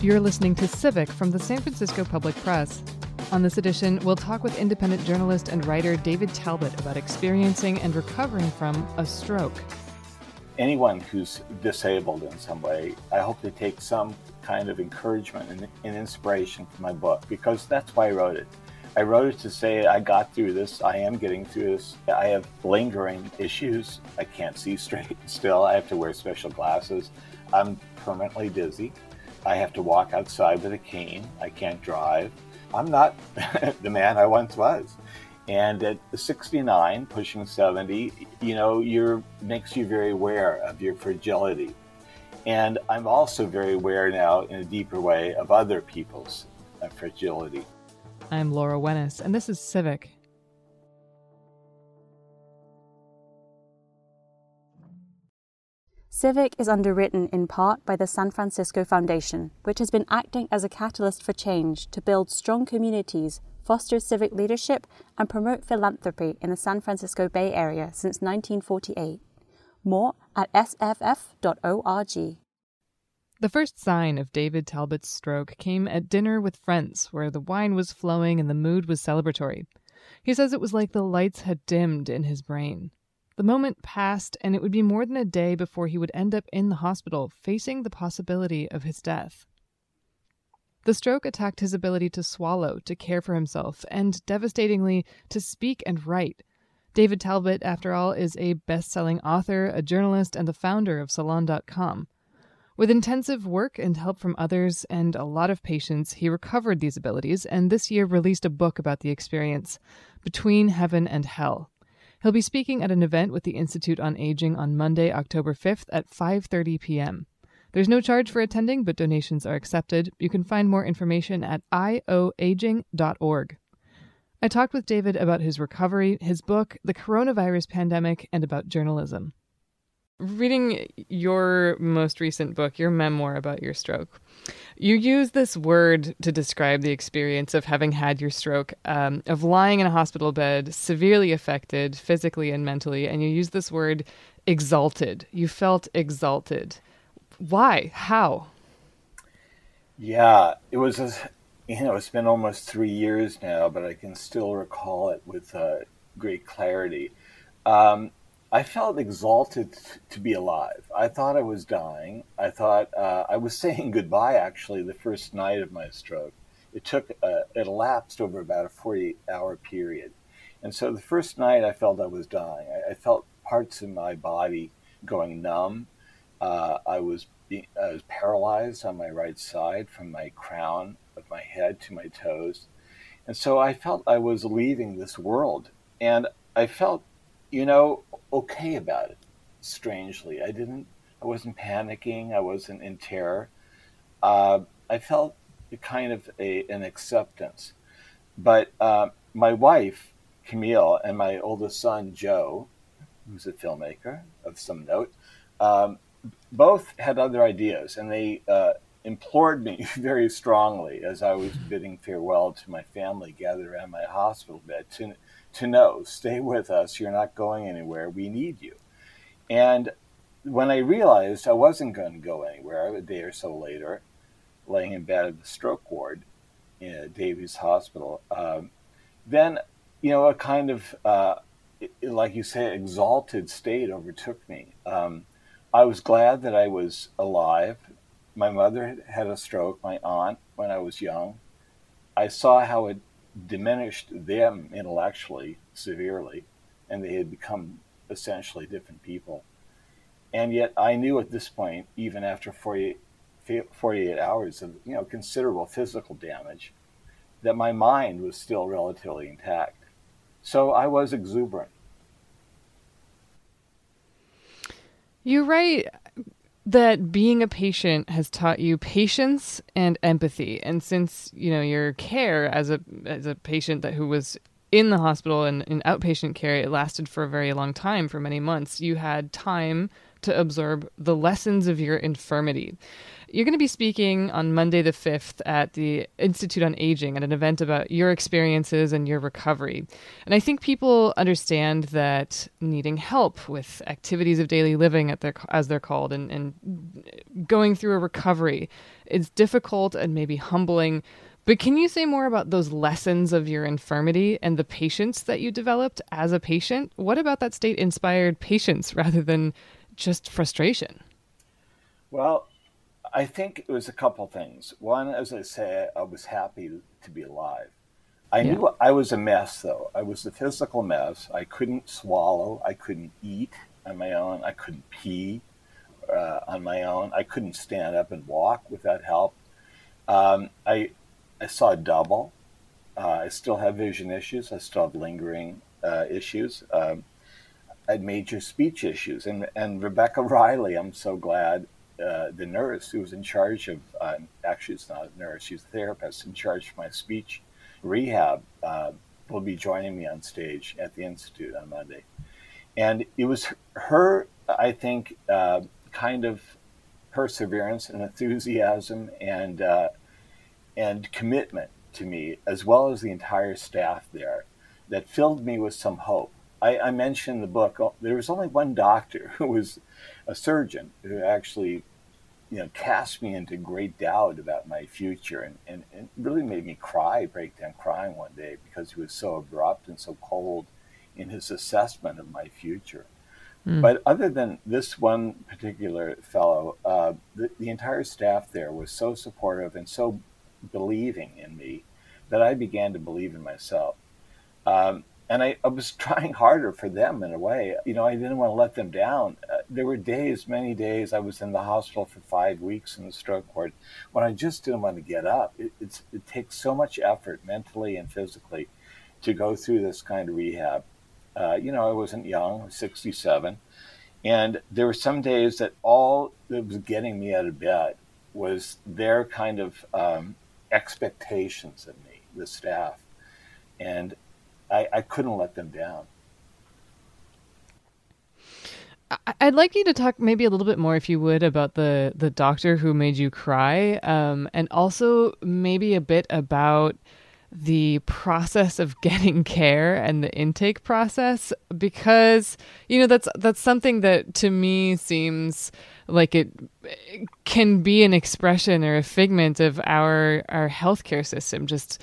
You're listening to Civic from the San Francisco Public Press. On this edition, we'll talk with independent journalist and writer David Talbot about experiencing and recovering from a stroke. Anyone who's disabled in some way, I hope they take some kind of encouragement and, and inspiration from my book because that's why I wrote it. I wrote it to say I got through this. I am getting through this. I have lingering issues. I can't see straight still. I have to wear special glasses. I'm permanently dizzy. I have to walk outside with a cane. I can't drive. I'm not the man I once was. And at 69, pushing 70, you know, you're makes you very aware of your fragility. And I'm also very aware now in a deeper way of other people's uh, fragility. I'm Laura Wenus, and this is Civic. Civic is underwritten in part by the San Francisco Foundation, which has been acting as a catalyst for change to build strong communities, foster civic leadership, and promote philanthropy in the San Francisco Bay Area since 1948. More at sff.org. The first sign of David Talbot's stroke came at dinner with friends, where the wine was flowing and the mood was celebratory. He says it was like the lights had dimmed in his brain. The moment passed, and it would be more than a day before he would end up in the hospital, facing the possibility of his death. The stroke attacked his ability to swallow, to care for himself, and devastatingly, to speak and write. David Talbot, after all, is a best selling author, a journalist, and the founder of Salon.com. With intensive work and help from others and a lot of patience, he recovered these abilities and this year released a book about the experience, Between Heaven and Hell. He'll be speaking at an event with the Institute on Aging on Monday, October 5th at 5:30 p.m. There's no charge for attending, but donations are accepted. You can find more information at ioaging.org. I talked with David about his recovery, his book, the coronavirus pandemic, and about journalism. Reading your most recent book, your memoir about your stroke, you use this word to describe the experience of having had your stroke, um, of lying in a hospital bed, severely affected physically and mentally, and you use this word exalted. You felt exalted. Why? How? Yeah, it was, a, you know, it's been almost three years now, but I can still recall it with uh, great clarity. Um, I felt exalted to be alive. I thought I was dying. I thought uh, I was saying goodbye actually the first night of my stroke. It took, uh, it elapsed over about a 48 hour period. And so the first night I felt I was dying. I, I felt parts of my body going numb. Uh, I, was I was paralyzed on my right side from my crown of my head to my toes. And so I felt I was leaving this world. And I felt you know, okay about it. Strangely, I didn't. I wasn't panicking. I wasn't in terror. Uh, I felt kind of a, an acceptance. But uh, my wife, Camille, and my oldest son, Joe, who's a filmmaker of some note, um, both had other ideas, and they uh, implored me very strongly as I was bidding farewell to my family gathered around my hospital bed to to know stay with us you're not going anywhere we need you. And when i realized i wasn't going to go anywhere a day or so later laying in bed at the stroke ward in davies hospital um, then you know a kind of uh, like you say exalted state overtook me. Um, i was glad that i was alive. My mother had a stroke my aunt when i was young. I saw how it diminished them intellectually severely, and they had become essentially different people. And yet, I knew at this point, even after 48, 48 hours of you know considerable physical damage, that my mind was still relatively intact. So I was exuberant. You write that being a patient has taught you patience and empathy. And since you know your care as a as a patient that who was in the hospital and in outpatient care, it lasted for a very long time, for many months. You had time to absorb the lessons of your infirmity. You're going to be speaking on Monday the 5th at the Institute on Aging at an event about your experiences and your recovery. And I think people understand that needing help with activities of daily living their, as they're called and, and going through a recovery is difficult and maybe humbling. But can you say more about those lessons of your infirmity and the patience that you developed as a patient? What about that state inspired patience rather than just frustration? Well, I think it was a couple things. One, as I say, I was happy to be alive. I yeah. knew I was a mess, though. I was a physical mess. I couldn't swallow. I couldn't eat on my own. I couldn't pee uh, on my own. I couldn't stand up and walk without help. Um, I, I saw double. Uh, I still have vision issues. I still have lingering uh, issues. Um, I had major speech issues. And, and Rebecca Riley, I'm so glad, uh, the nurse who was in charge of, uh, actually, it's not a nurse, she's a therapist in charge of my speech rehab, uh, will be joining me on stage at the Institute on Monday. And it was her, I think, uh, kind of perseverance and enthusiasm and, uh, and commitment to me, as well as the entire staff there, that filled me with some hope. I, I mentioned the book, oh, there was only one doctor who was a surgeon who actually you know cast me into great doubt about my future and, and, and really made me cry break down crying one day because he was so abrupt and so cold in his assessment of my future mm. but other than this one particular fellow uh, the, the entire staff there was so supportive and so believing in me that i began to believe in myself um, and I, I, was trying harder for them in a way. You know, I didn't want to let them down. Uh, there were days, many days, I was in the hospital for five weeks in the stroke ward when I just didn't want to get up. It, it takes so much effort, mentally and physically, to go through this kind of rehab. Uh, you know, I wasn't young, I was 67. And there were some days that all that was getting me out of bed was their kind of um, expectations of me, the staff. And I, I couldn't let them down. I'd like you to talk maybe a little bit more, if you would, about the the doctor who made you cry, um, and also maybe a bit about the process of getting care and the intake process, because you know that's that's something that to me seems like it can be an expression or a figment of our our healthcare system. Just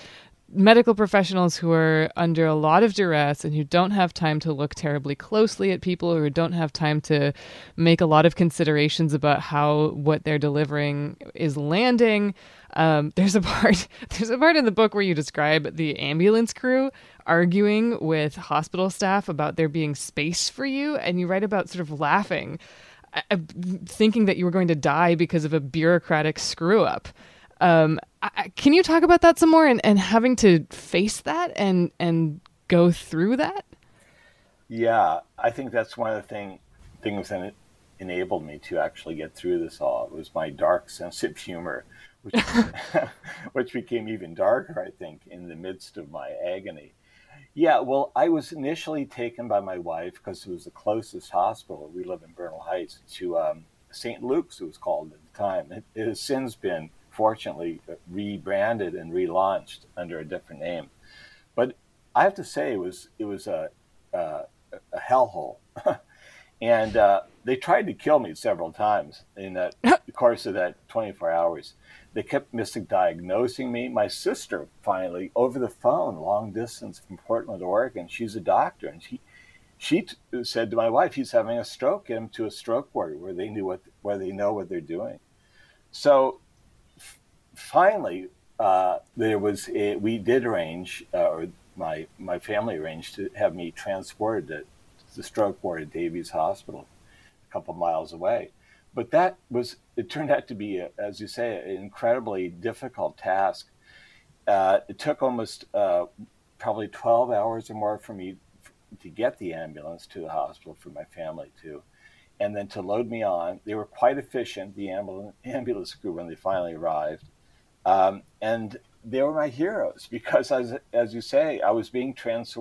medical professionals who are under a lot of duress and who don't have time to look terribly closely at people who don't have time to make a lot of considerations about how what they're delivering is landing. Um, there's a part there's a part in the book where you describe the ambulance crew arguing with hospital staff about there being space for you, and you write about sort of laughing, uh, thinking that you were going to die because of a bureaucratic screw up. Um, I, can you talk about that some more and, and having to face that and and go through that? Yeah, I think that's one of the thing things that enabled me to actually get through this all. It was my dark sense of humor, which, which became even darker, I think, in the midst of my agony. Yeah, well, I was initially taken by my wife because it was the closest hospital. We live in Bernal Heights to um, St. Luke's, it was called at the time. It, it has since been fortunately rebranded and relaunched under a different name. But I have to say, it was it was a a, a hellhole, and uh, they tried to kill me several times in that course of that 24 hours. They kept misdiagnosing me. My sister finally, over the phone, long distance from Portland, Oregon, she's a doctor, and she she t- said to my wife, "He's having a stroke. Get him to a stroke ward where they knew what where they know what they're doing." So finally, uh, there was a, we did arrange, uh, or my my family arranged to have me transported to the stroke ward at Davies Hospital, a couple miles away. But that was it turned out to be, a, as you say, an incredibly difficult task. Uh, it took almost uh, probably 12 hours or more for me to get the ambulance to the hospital for my family to and then to load me on. They were quite efficient, the ambulance, ambulance crew, when they finally arrived. Um, and they were my heroes because, as, as you say, I was being trans-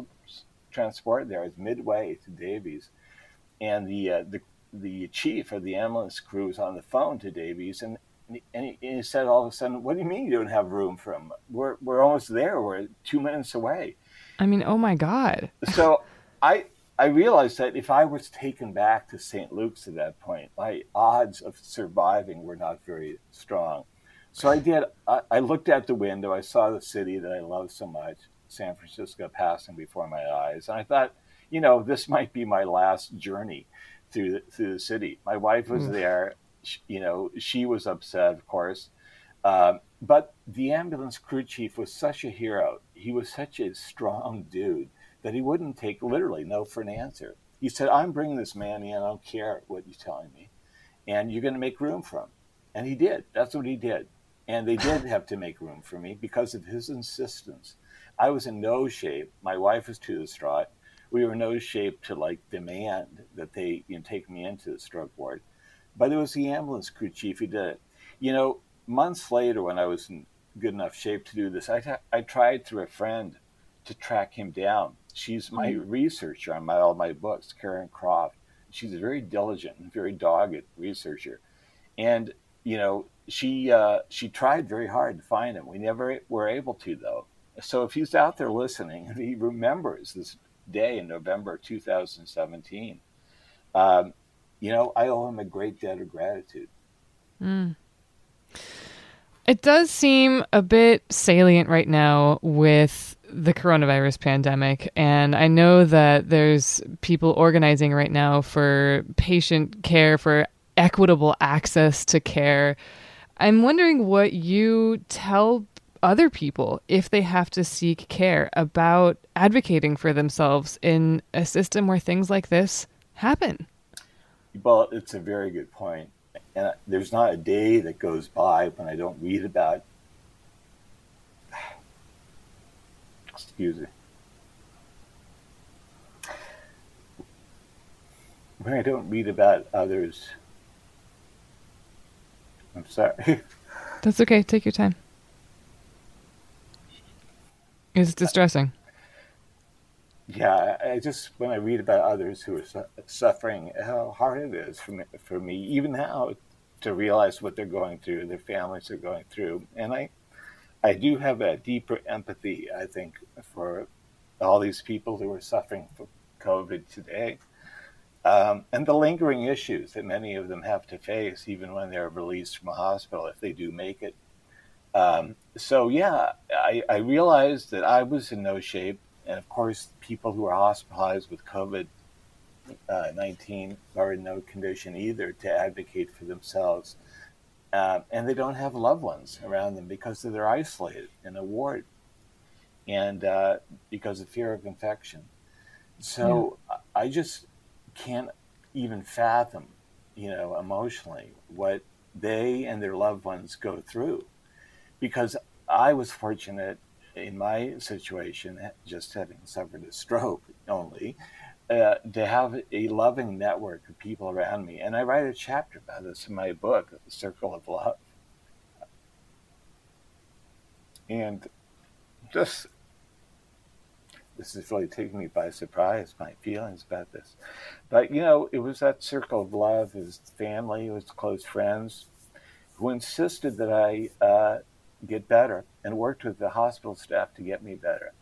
transported there. I was midway to Davies. And the, uh, the, the chief of the ambulance crew was on the phone to Davies, and and he, and he, said all of a sudden, "What do you mean you don't have room for him? We're we're almost there. We're two minutes away." I mean, oh my god. so I I realized that if I was taken back to St. Luke's at that point, my odds of surviving were not very strong. So I did. I, I looked out the window. I saw the city that I love so much, San Francisco, passing before my eyes, and I thought, you know, this might be my last journey through the, through the city. My wife was mm. there. She, you know, she was upset, of course. Um, but the ambulance crew chief was such a hero. He was such a strong dude that he wouldn't take literally no for an answer. He said, I'm bringing this man in. I don't care what you're telling me. And you're going to make room for him. And he did. That's what he did. And they did have to make room for me because of his insistence. I was in no shape. My wife was too distraught. We were in no shape to like demand that they you know, take me into the stroke ward. But it was the ambulance crew chief who did it. You know, months later, when I was in good enough shape to do this, I, t- I tried through a friend to track him down. She's my mm-hmm. researcher on my, all my books, Karen Croft. She's a very diligent and very dogged researcher. And, you know, she uh, she tried very hard to find him. We never were able to, though. So if he's out there listening and he remembers this day in November 2017, um, you know, I owe him a great debt of gratitude. Mm. It does seem a bit salient right now with the coronavirus pandemic. And I know that there's people organizing right now for patient care, for equitable access to care. I'm wondering what you tell other people if they have to seek care about advocating for themselves in a system where things like this happen. Well, it's a very good point. And there's not a day that goes by when I don't read about excuse me. When I don't read about others, I'm sorry. That's okay. Take your time. It's distressing. Yeah, I just when I read about others who are su- suffering, how hard it is for me, for me, even now, to realize what they're going through, their families are going through, and I I do have a deeper empathy, I think, for all these people who are suffering from COVID today. Um, and the lingering issues that many of them have to face, even when they're released from a hospital, if they do make it. Um, so, yeah, I, I, realized that I was in no shape. And of course, people who are hospitalized with COVID uh, 19 are in no condition either to advocate for themselves uh, and they don't have loved ones around them because they're isolated in a ward and uh, because of fear of infection. So yeah. I just can't even fathom, you know, emotionally what they and their loved ones go through because I was fortunate in my situation, just having suffered a stroke only, uh, to have a loving network of people around me. And I write a chapter about this in my book, The Circle of Love. And just, this is really taking me by surprise, my feelings about this. But, you know, it was that circle of love, his family, his close friends, who insisted that I uh, get better and worked with the hospital staff to get me better.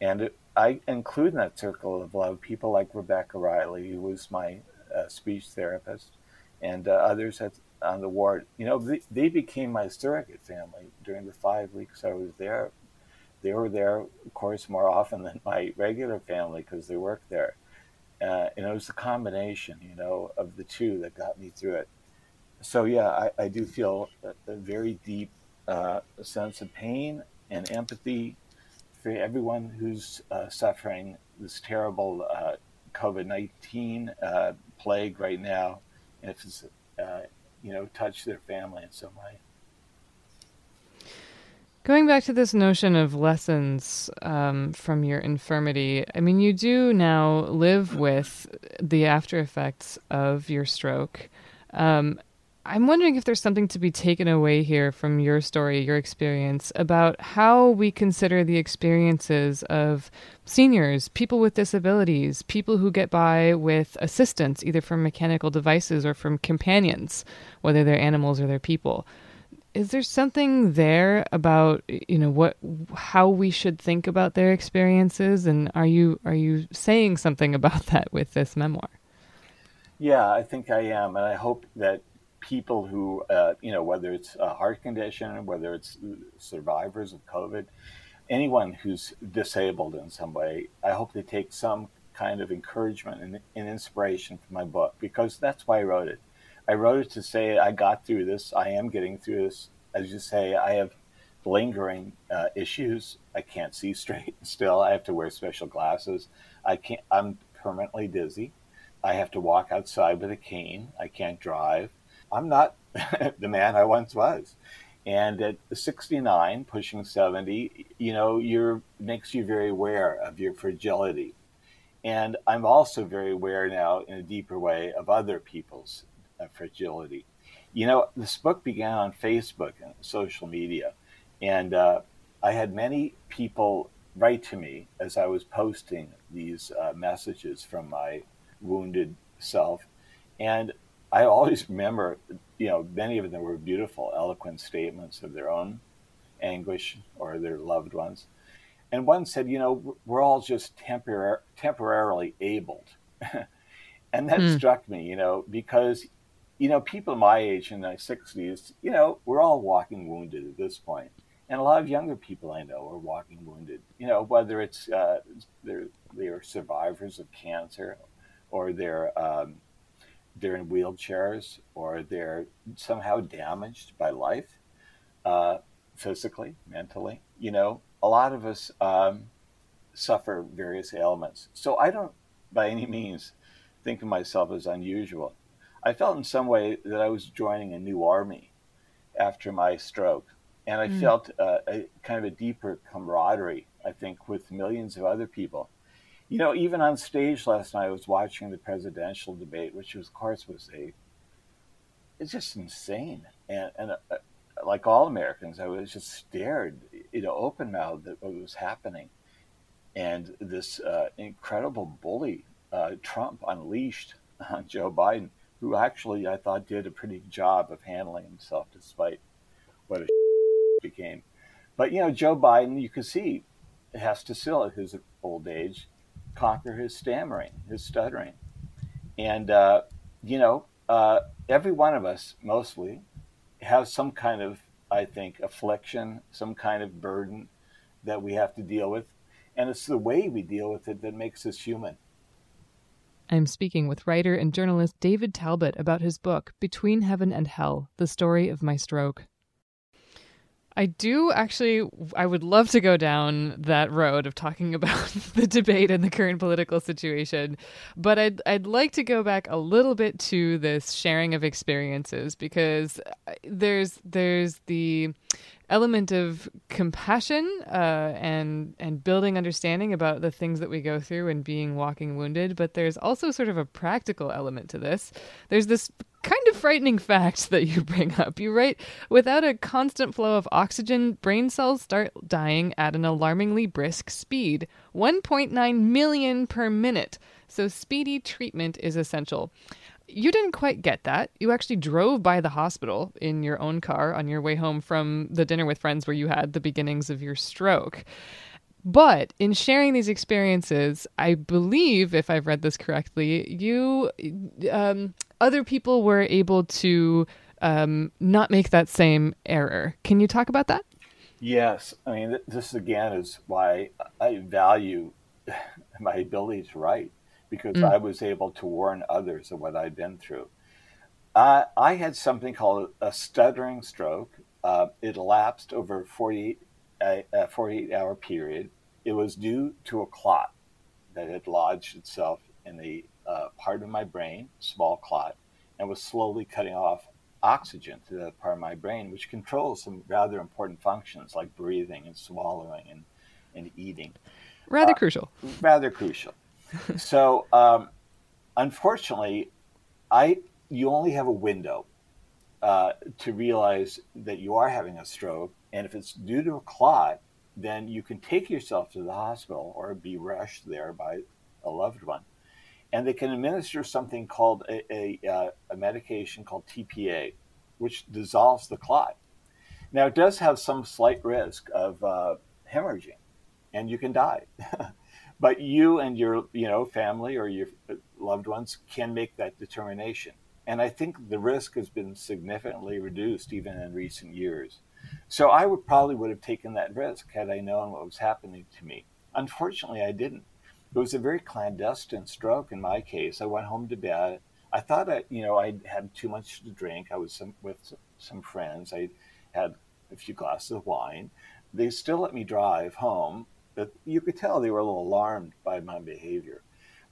And it, I include in that circle of love people like Rebecca Riley, who was my uh, speech therapist, and uh, others at, on the ward. You know, they, they, became my surrogate family during the five weeks I was there. They were there, of course, more often than my regular family because they worked there. Uh, and it was the combination, you know, of the two that got me through it. So, yeah, I, I do feel a, a very deep uh, sense of pain and empathy for everyone who's uh, suffering this terrible uh, COVID 19 uh, plague right now, and if it's, uh, you know, touched their family in some way. Going back to this notion of lessons um, from your infirmity, I mean, you do now live with the after effects of your stroke. Um, I'm wondering if there's something to be taken away here from your story, your experience, about how we consider the experiences of seniors, people with disabilities, people who get by with assistance, either from mechanical devices or from companions, whether they're animals or they're people. Is there something there about you know what how we should think about their experiences, and are you are you saying something about that with this memoir? Yeah, I think I am, and I hope that people who, uh, you know, whether it's a heart condition, whether it's survivors of COVID, anyone who's disabled in some way, I hope they take some kind of encouragement and, and, inspiration from my book because that's why I wrote it. I wrote it to say I got through this. I am getting through this. As you say, I have lingering uh, issues. I can't see straight still. I have to wear special glasses. I can't. I'm permanently dizzy. I have to walk outside with a cane. I can't drive. I'm not the man I once was. And at 69, pushing 70, you know, you're makes you very aware of your fragility. And I'm also very aware now in a deeper way of other people's fragility. You know, this book began on Facebook and social media. And uh, I had many people write to me as I was posting these uh, messages from my wounded self. And I always remember, you know, many of them were beautiful, eloquent statements of their own anguish or their loved ones. And one said, you know, we're all just tempor- temporarily abled. and that mm. struck me, you know, because, you know, people my age in their 60s, you know, we're all walking wounded at this point. And a lot of younger people I know are walking wounded, you know, whether it's uh, they're, they're survivors of cancer or they're um, they're in wheelchairs or they're somehow damaged by life, uh, physically, mentally. You know, a lot of us um, suffer various ailments. So I don't, by any means, think of myself as unusual. I felt in some way that I was joining a new army after my stroke. And I mm. felt uh, a kind of a deeper camaraderie, I think, with millions of other people you know, even on stage last night, I was watching the presidential debate, which was, of course was a, it's just insane. And, and uh, like all Americans, I was just stared, you know, open mouthed at what was happening. And this uh, incredible bully, uh, Trump, unleashed on Joe Biden, who actually I thought did a pretty good job of handling himself despite what a became. But, you know, Joe Biden, you can see, has to still at his old age conquer his stammering, his stuttering. And, uh, you know, uh, every one of us mostly has some kind of, I think, affliction, some kind of burden that we have to deal with. And it's the way we deal with it that makes us human. I'm speaking with writer and journalist David Talbot about his book, Between Heaven and Hell The Story of My Stroke. I do actually. I would love to go down that road of talking about the debate and the current political situation, but I'd I'd like to go back a little bit to this sharing of experiences because uh, there's there's the element of compassion uh, and and building understanding about the things that we go through and being walking wounded. But there's also sort of a practical element to this. There's this kind of frightening fact that you bring up. You write, without a constant flow of oxygen, brain cells start dying at an alarmingly brisk speed 1.9 million per minute. So, speedy treatment is essential you didn't quite get that. You actually drove by the hospital in your own car on your way home from the dinner with friends where you had the beginnings of your stroke. But in sharing these experiences, I believe, if I've read this correctly, you, um, other people were able to um, not make that same error. Can you talk about that? Yes. I mean, this again is why I value my ability to write because mm. I was able to warn others of what I'd been through. Uh, I had something called a stuttering stroke. Uh, it elapsed over 48, a, a 48 hour period. It was due to a clot that had lodged itself in the uh, part of my brain, small clot, and was slowly cutting off oxygen to that part of my brain, which controls some rather important functions like breathing and swallowing and, and eating. Rather uh, crucial. Rather crucial so um, unfortunately, I you only have a window uh, to realize that you are having a stroke. And if it's due to a clot, then you can take yourself to the hospital or be rushed there by a loved one. And they can administer something called a, a, uh, a medication called TPA, which dissolves the clot. Now, it does have some slight risk of uh, hemorrhaging, and you can die. but you and your you know family or your uh, loved ones can make that determination. And I think the risk has been significantly reduced even in recent years. So I would probably would have taken that risk had I known what was happening to me. Unfortunately, I didn't. It was a very clandestine stroke in my case. I went home to bed. I thought I, you know, I had too much to drink. I was some, with some friends. I had a few glasses of wine. They still let me drive home, but you could tell they were a little alarmed by my behavior.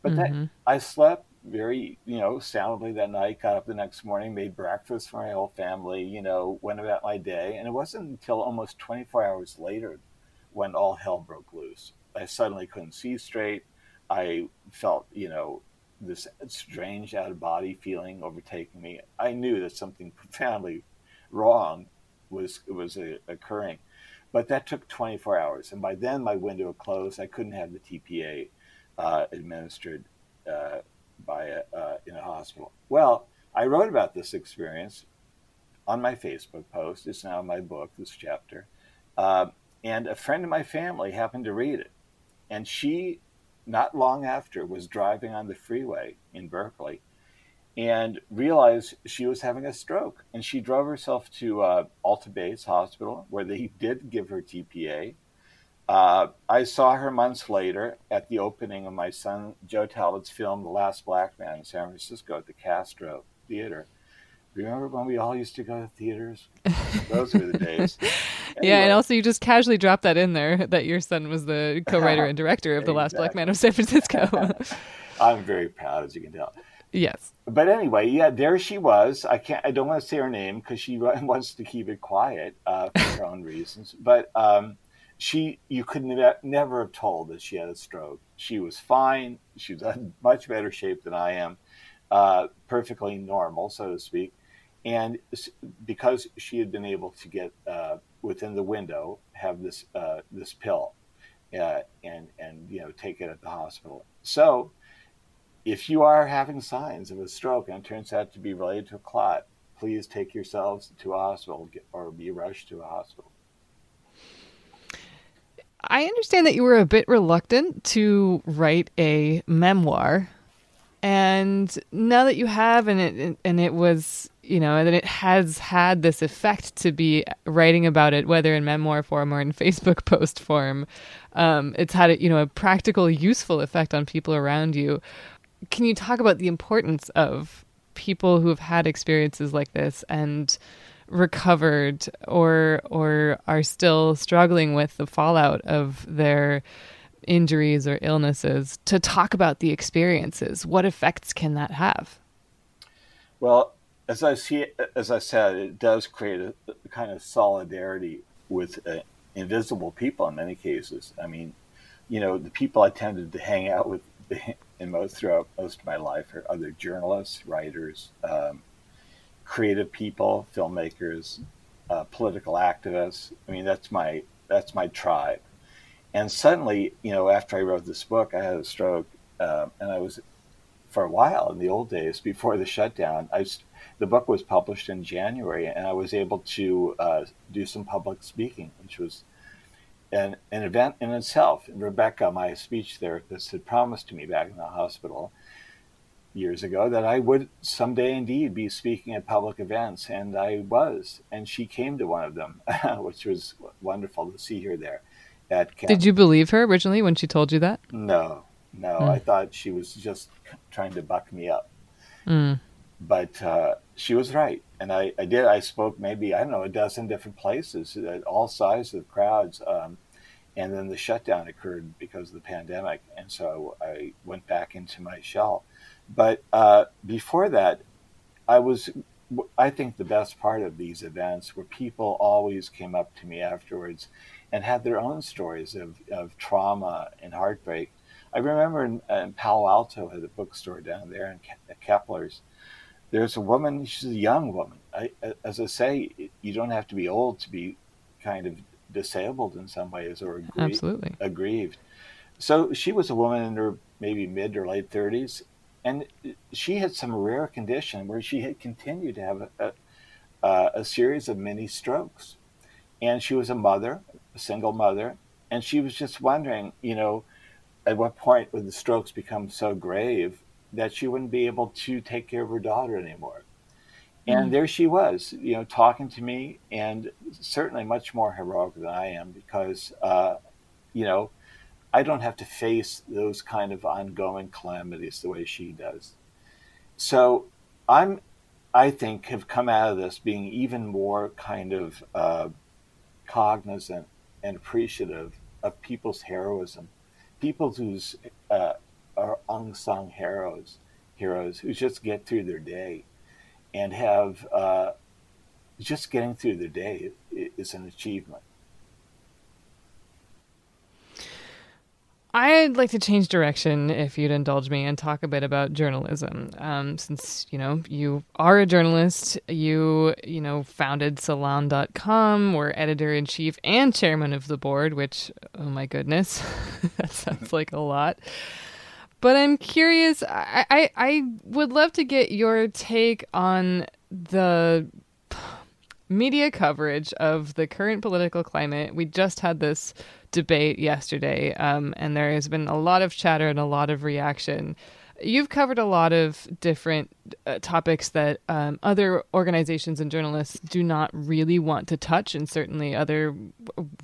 But mm-hmm. that I slept very, you know, soundly that night, got up the next morning, made breakfast for my whole family, you know, went about my day. And it wasn't until almost 24 hours later when all hell broke loose. I suddenly couldn't see straight. I felt, you know, this strange out of body feeling overtaking me. I knew that something profoundly wrong was was uh, occurring, but that took 24 hours, and by then my window closed. I couldn't have the TPA uh, administered uh, by a, uh, in a hospital. Well, I wrote about this experience on my Facebook post. It's now in my book, this chapter, uh, and a friend of my family happened to read it, and she, not long after, was driving on the freeway in Berkeley and realized she was having a stroke. And she drove herself to uh, Alta Bates Hospital, where they did give her TPA. Uh, I saw her months later at the opening of my son Joe Talbot's film, The Last Black Man, in San Francisco at the Castro Theater. Remember when we all used to go to theaters? Those were the days. Anyway. Yeah, and also you just casually dropped that in there that your son was the co-writer and director of The Last Black Man of San Francisco. I'm very proud, as you can tell. Yes. But anyway, yeah, there she was. I can't. I don't want to say her name because she wants to keep it quiet uh, for her own reasons. But um, she, you could ne- never have told that she had a stroke. She was fine. She was in much better shape than I am, uh, perfectly normal, so to speak. And because she had been able to get uh, within the window, have this uh, this pill, uh, and and you know take it at the hospital. So if you are having signs of a stroke and it turns out to be related to a clot, please take yourselves to a hospital or be rushed to a hospital. I understand that you were a bit reluctant to write a memoir. And now that you have, and it and it was, you know, and it has had this effect to be writing about it, whether in memoir form or in Facebook post form, um, it's had, a, you know, a practical, useful effect on people around you can you talk about the importance of people who have had experiences like this and recovered or or are still struggling with the fallout of their injuries or illnesses to talk about the experiences? What effects can that have? Well as i see as i said it does create a, kind of solidarity with uh, invisible people in many cases. I mean you know the people i tended to hang out with in most throughout most of my life are other journalists, writers, um, creative people, filmmakers, uh, political activists. I mean, that's my that's my tribe. And suddenly, you know, after I wrote this book, I had a stroke, um, and I was for a while in the old days before the shutdown. I the book was published in January, and I was able to uh, do some public speaking, which was an, an event in itself. Rebecca, my speech therapist, had promised to me back in the hospital years ago that I would someday indeed be speaking at public events, and I was. And she came to one of them, which was wonderful to see her there. At Camp. Did you believe her originally when she told you that? No, no. Mm. I thought she was just trying to buck me up. Mm. But uh, she was right. And I, I did. I spoke maybe, I don't know, a dozen different places at all sizes of crowds. Um, and then the shutdown occurred because of the pandemic. And so I went back into my shell. But uh, before that, I was, I think the best part of these events were people always came up to me afterwards and had their own stories of, of trauma and heartbreak. I remember in, in Palo Alto at a bookstore down there in Ke- Kepler's, there's a woman, she's a young woman, I, as I say, you don't have to be old to be kind of disabled in some ways or aggrieved. Absolutely. aggrieved. So she was a woman in her maybe mid or late 30s, and she had some rare condition where she had continued to have a, a, a series of mini strokes. And she was a mother, a single mother, and she was just wondering, you know, at what point would the strokes become so grave that she wouldn't be able to take care of her daughter anymore. And mm-hmm. there she was, you know, talking to me, and certainly much more heroic than I am because, uh, you know, I don't have to face those kind of ongoing calamities the way she does. So I'm, I think, have come out of this being even more kind of uh, cognizant and appreciative of people's heroism, people whose uh, are unsung heroes, heroes who just get through their day and have uh, just getting through their day is an achievement. I'd like to change direction, if you'd indulge me, and talk a bit about journalism. Um, since you know you are a journalist, you you know founded Salon.com, were editor in chief and chairman of the board. Which, oh my goodness, that sounds like a lot. But I'm curious. I, I, I would love to get your take on the media coverage of the current political climate. We just had this debate yesterday, um, and there has been a lot of chatter and a lot of reaction You've covered a lot of different uh, topics that um, other organizations and journalists do not really want to touch, and certainly other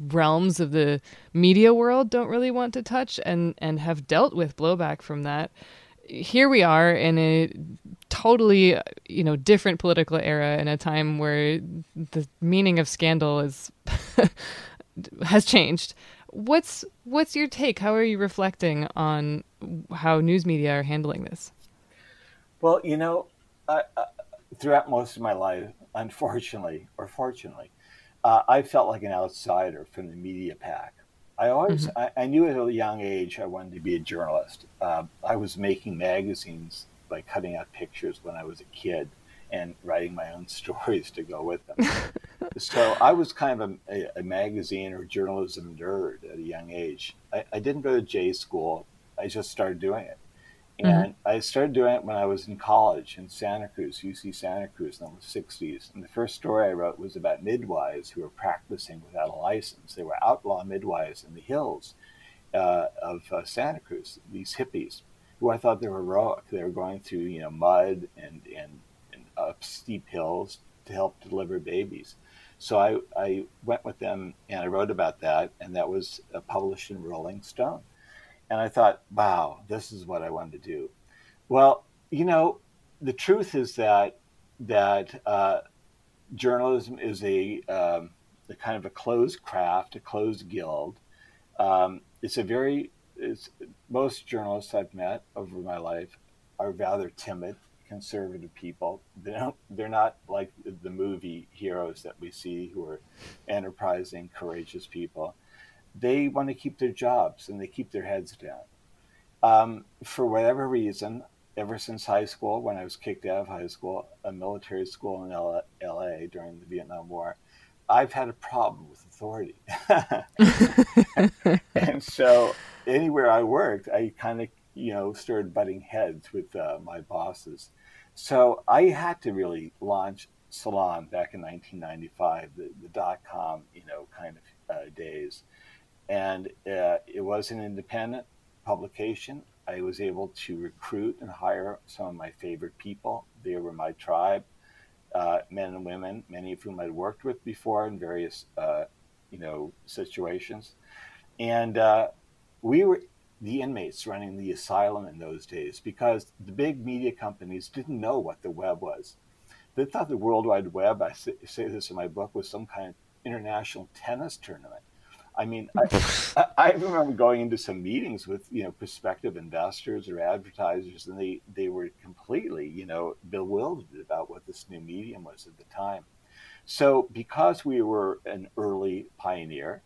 realms of the media world don't really want to touch, and and have dealt with blowback from that. Here we are in a totally you know different political era in a time where the meaning of scandal is has changed What's what's your take? How are you reflecting on how news media are handling this? Well, you know, I, uh, throughout most of my life, unfortunately or fortunately, uh, I felt like an outsider from the media pack. I always, mm-hmm. I, I, knew at a young age I wanted to be a journalist. Uh, I was making magazines by cutting out pictures when I was a kid and writing my own stories to go with them. so I was kind of a, a, magazine or journalism nerd at a young age. I, I, didn't go to J school. I just started doing it. Mm-hmm. And mm-hmm. I started doing it when I was in college in Santa Cruz, UC Santa Cruz in the 60s. And the first story I wrote was about midwives who were practicing without a license. They were outlaw midwives in the hills uh, of uh, Santa Cruz, these hippies who I thought they were heroic. They were going through, you know, mud and, and up steep hills to help deliver babies. So I, I went with them and I wrote about that, and that was uh, published in Rolling Stone. And I thought, wow, this is what I wanted to do. Well, you know, the truth is that that uh, journalism is a, um, a, kind of a closed craft, a closed guild. Um, it's a very it's, most journalists I've met over my life are rather timid conservative people. They don't, they're not like the movie heroes that we see who are enterprising, courageous people. They want to keep their jobs and they keep their heads down. Um, for whatever reason, ever since high school, when I was kicked out of high school, a military school in LA during the Vietnam War, I've had a problem with authority. and so anywhere I worked, I kind of, you know, started butting heads with uh, my bosses. So I had to really launch Salon back in 1995, the, the dot com, you know, kind of uh, days. And uh, it was an independent publication. I was able to recruit and hire some of my favorite people. They were my tribe, uh, men and women, many of whom I'd worked with before in various, uh, you know, situations. And uh, we were the inmates running the asylum in those days because the big media companies didn't know what the web was. They thought the World Wide Web, I say, say this in my book, was some kind of international tennis tournament. I mean, I, I, remember going into some meetings with you know prospective investors or advertisers, and they they were completely you know bewildered about what this new medium was at the time. So because we were an early pioneer,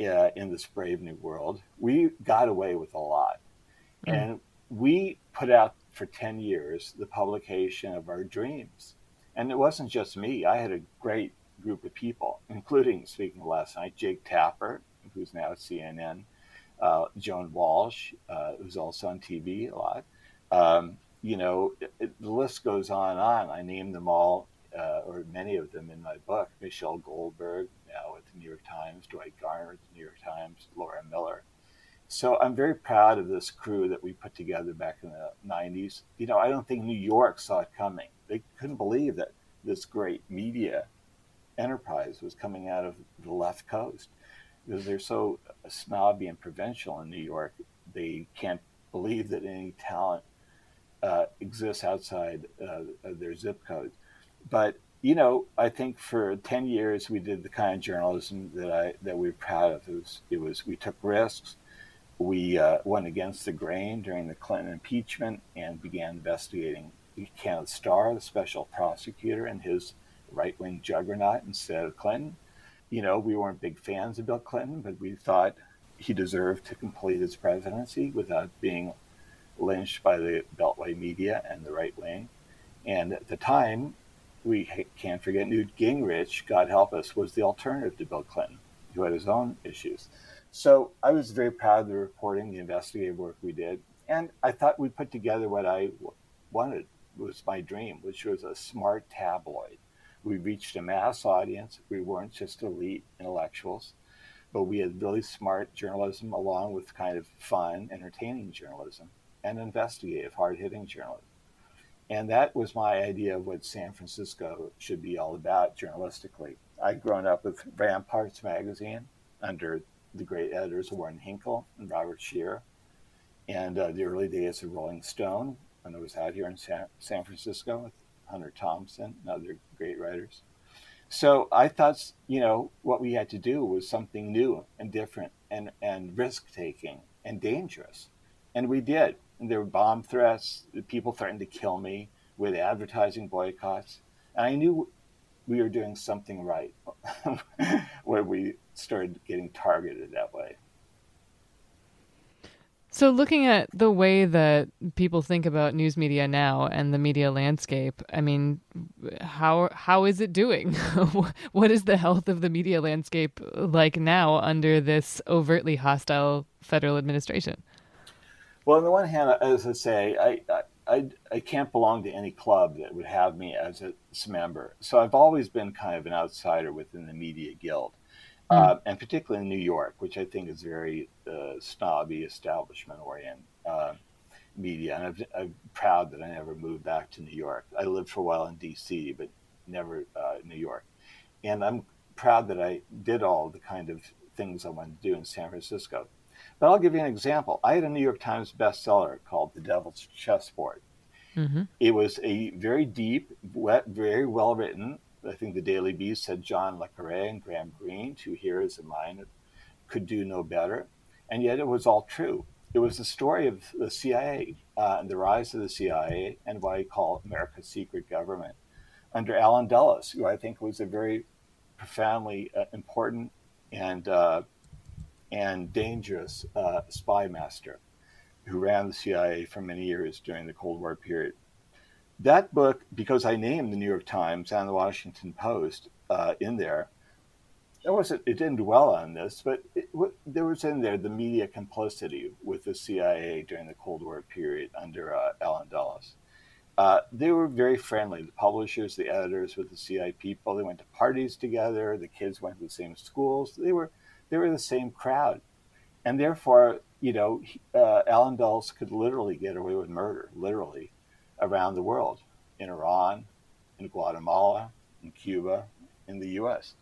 uh, in this brave new world, we got away with a lot. Mm. And we put out for 10 years the publication of our dreams. And it wasn't just me. I had a great group of people, including, speaking last night, Jake Tapper, who's now at CNN, uh, Joan Walsh, uh, who's also on TV a lot. Um, you know, it, it, the list goes on and on. I named them all, uh, or many of them in my book. Michelle Goldberg, now at the New York Times, Dwight Garner at the New York Times, Laura Miller. So I'm very proud of this crew that we put together back in the 90s. You know, I don't think New York saw it coming. They couldn't believe that this great media enterprise was coming out of the left coast because they're so snobby and provincial in New York. They can't believe that any talent uh, exists outside uh, their zip code. But you know, I think for ten years we did the kind of journalism that I that we are proud of. It was, it was we took risks. We uh, went against the grain during the Clinton impeachment and began investigating Kenneth Starr, the special prosecutor, and his right wing juggernaut instead of Clinton. You know, we weren't big fans of Bill Clinton, but we thought he deserved to complete his presidency without being lynched by the Beltway media and the right wing. And at the time, we can't forget Newt Gingrich, God help us, was the alternative to Bill Clinton, who had his own issues. So I was very proud of the reporting, the investigative work we did. And I thought we put together what I wanted, was my dream, which was a smart tabloid. We reached a mass audience. We weren't just elite intellectuals, but we had really smart journalism along with kind of fun, entertaining journalism and investigative, hard hitting journalism. And that was my idea of what San Francisco should be all about journalistically. I'd grown up with Ramparts magazine under the great editors Warren Hinckle and Robert Scheer, and uh, the early days of Rolling Stone when I was out here in San, San Francisco with Hunter Thompson and other great writers. So I thought, you know, what we had to do was something new and different and, and risk taking and dangerous. And we did. There were bomb threats. People threatened to kill me with advertising boycotts. And I knew we were doing something right where we started getting targeted that way. So, looking at the way that people think about news media now and the media landscape, I mean, how how is it doing? what is the health of the media landscape like now under this overtly hostile federal administration? Well, on the one hand, as I say, I, I I can't belong to any club that would have me as a member. So I've always been kind of an outsider within the media guild. Mm. Uh, and particularly in New York, which I think is very uh, snobby, establishment oriented uh, media. And i am proud that I never moved back to New York. I lived for a while in D.C., but never uh, New York. And I'm proud that I did all the kind of things I wanted to do in San Francisco. But I'll give you an example. I had a New York Times bestseller called The Devil's Chessboard. Mm-hmm. It was a very deep, wet, very well written I think the Daily Beast said John Le Carre and Graham Greene, two heroes of mine, could do no better. And yet it was all true. It was the story of the CIA uh, and the rise of the CIA and what I call America's secret government under Allen Dulles, who I think was a very profoundly uh, important and uh, and dangerous uh, spy master who ran the CIA for many years during the Cold War period that book, because I named the New York Times and the Washington Post uh, in there, it wasn't. It didn't dwell on this, but it, there was in there the media complicity with the CIA during the Cold War period under uh, Allen Dulles. Uh, they were very friendly. The publishers, the editors, with the CIA people. They went to parties together. The kids went to the same schools. They were they were the same crowd, and therefore, you know, uh, Allen Dulles could literally get away with murder, literally, around the world in Iran, in Guatemala, in Cuba, in the US,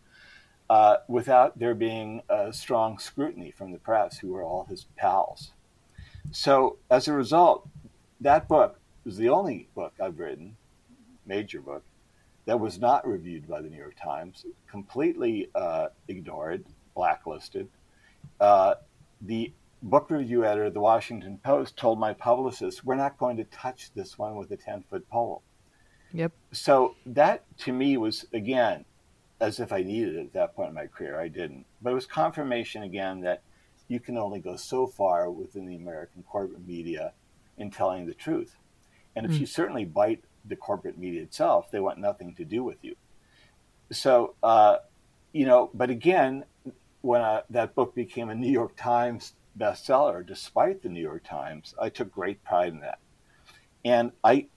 uh, without there being a strong scrutiny from the press, who were all his pals. So, as a result, that book was the only book I've written, major book, that was not reviewed by the New York Times, completely uh, ignored, blacklisted. Uh, the book review editor of the Washington Post told my publicist, "We're not going to touch this one with a ten foot pole." Yep. So that to me was again, as if I needed it at that point in my career. I didn't, but it was confirmation again that you can only go so far within the American corporate media in telling the truth. And if mm. you certainly bite the corporate media itself. They want nothing to do with you. So, uh, you know, but again, when I, that book became a New York Times bestseller, despite the New York Times, I took great pride in that. And I,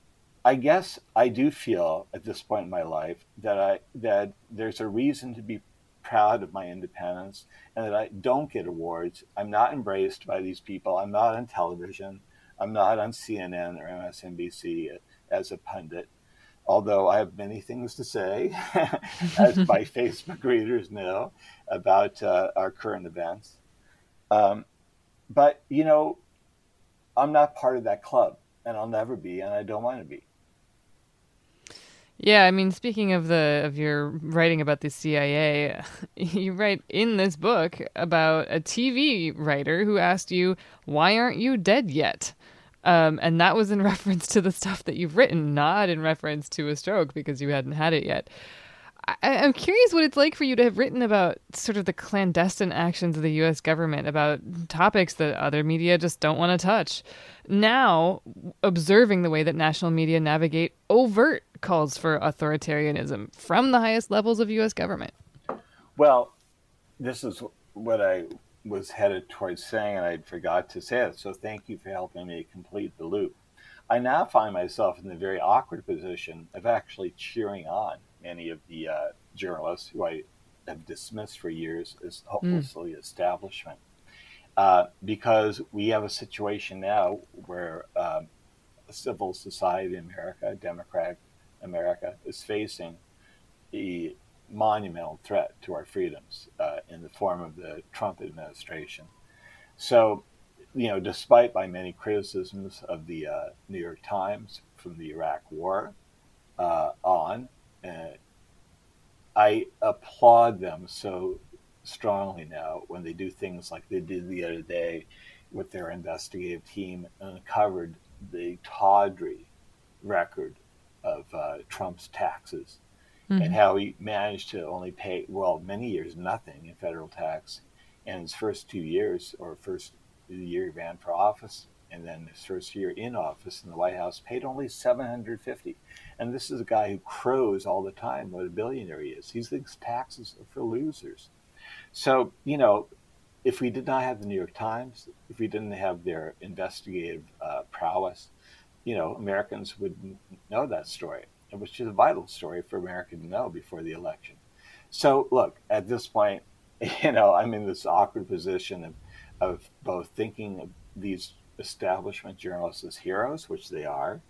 I guess I do feel at this point in my life that I that there's a reason to be proud of my independence and that I don't get awards. I'm not embraced by these people. I'm not on television. I'm not on CNN or MSNBC as a pundit, although I have many things to say, as my Facebook readers know, about uh, our current events. Um, but, you know, I'm not part of that club, and I'll never be, and I don't want to be. Yeah, I mean, speaking of the of your writing about the CIA, you write in this book about a TV writer who asked you, "Why aren't you dead yet?" Um, and that was in reference to the stuff that you've written, not in reference to a stroke because you hadn't had it yet. I, am curious what it's like for you to have written about sort of the clandestine actions of the U.S. government, about topics that other media just don't want to touch. Now, observing the way that national media navigate overt calls for authoritarianism from the highest levels of U.S. government. Well, this is what I was headed towards saying, and I forgot to say it. So thank you for helping me complete the loop. I now find myself in the very awkward position of actually cheering on many of the uh, journalists who I have dismissed for years as hopelessly mm. establishment. Uh, because we have a situation now where um, civil society in America, democratic America, is facing a monumental threat to our freedoms uh, in the form of the Trump administration. So, you know, despite my many criticisms of the uh, New York Times from the Iraq War uh, on, uh, I applaud them so strongly now when they do things like they did the other day with their investigative team and uncovered the tawdry record of uh, Trump's taxes mm-hmm. and how he managed to only pay, well, many years, nothing in federal tax. And his first two years, or first year he ran for office, and then his first year in office in the White House paid only 750. And this is a guy who crows all the time what a billionaire he is. He thinks taxes are for losers. So, you know, if we did not have the New York Times, if we didn't have their investigative uh, prowess, you know, Americans would know that story, which is a vital story for America to know before the election. So, look, at this point, you know, I'm in this awkward position of, of both thinking of these establishment journalists as heroes, which they are,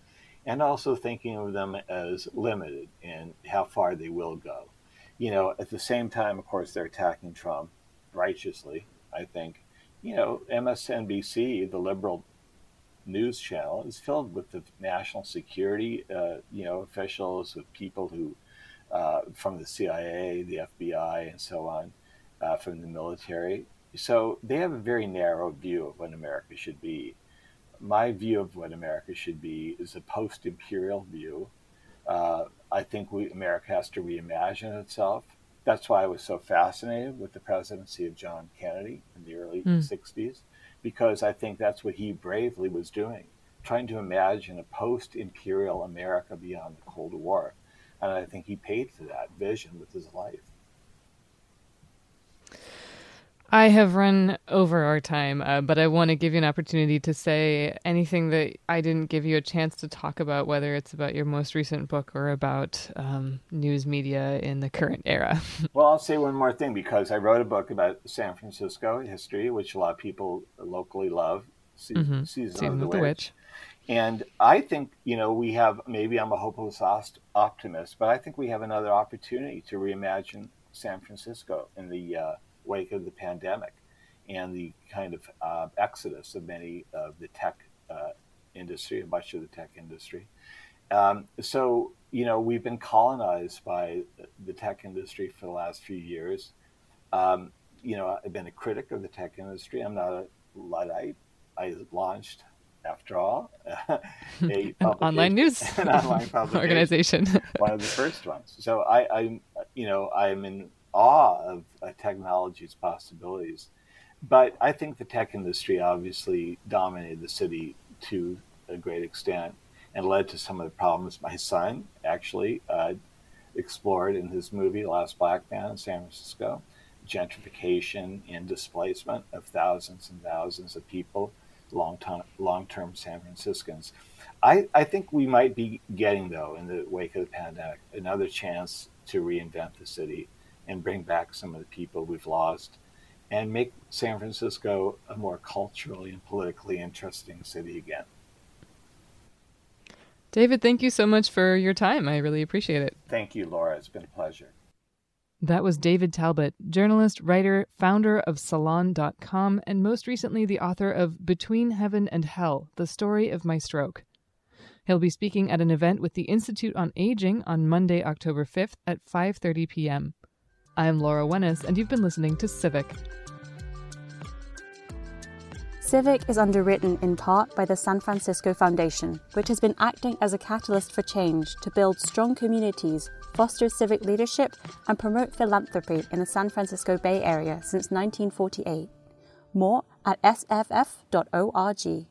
and also thinking of them as limited in how far they will go. You know, at the same time, of course, they're attacking Trump righteously, I think. You know, MSNBC, the liberal news channel, is filled with the national security, uh, you know, officials, with people who, uh, from the CIA, the FBI, and so on, uh, from the military, so they have a very narrow view of what America should be. My view of what America should be is a post-imperial view. Uh, I think we, America has to reimagine itself. That's why I was so fascinated with the presidency of John Kennedy in the early mm. 60s, because I think that's what he bravely was doing, trying to imagine a post imperial America beyond the Cold War. And I think he paid for that vision with his life. I have run over our time, uh, but I want to give you an opportunity to say anything that I didn't give you a chance to talk about, whether it's about your most recent book or about um, news media in the current era. well, I'll say one more thing because I wrote a book about San Francisco history, which a lot of people locally love. Season, mm-hmm. Season, Season of, the, of the Witch. Witch. And I think, you know, we have maybe I'm a hopeless optimist, but I think we have another opportunity to reimagine San Francisco in the uh, wake of the pandemic and the kind of uh, exodus of many of the tech uh, industry, much of the tech industry. Um, so, you know, we've been colonized by the tech industry for the last few years. Um, you know, I've been a critic of the tech industry. I'm not a Luddite. I launched, after all, a online news an online organization, one of the first ones. So I, I, you know, I'm in awe of uh, technology's possibilities. But I think the tech industry obviously dominated the city to a great extent. and led to some of the problems my son actually uh, explored in his movie The Last Black Man in San Francisco gentrification and displacement of thousands and thousands of people, long term San Franciscans. I, I think we might be getting, though, in the wake of the pandemic, another chance to reinvent the city and bring back some of the people we've lost and make San Francisco a more culturally and politically interesting city again. David, thank you so much for your time. I really appreciate it. Thank you, Laura. It's been a pleasure. That was David Talbot, journalist, writer, founder of Salon.com, and most recently the author of Between Heaven and Hell The Story of My Stroke. He'll be speaking at an event with the Institute on Aging on Monday, October 5th at 5:30 p.m. I'm Laura Wenus, and you've been listening to Civic. Civic is underwritten in part by the San Francisco Foundation, which has been acting as a catalyst for change to build strong communities, foster civic leadership, and promote philanthropy in the San Francisco Bay Area since 1948. More at sff.org.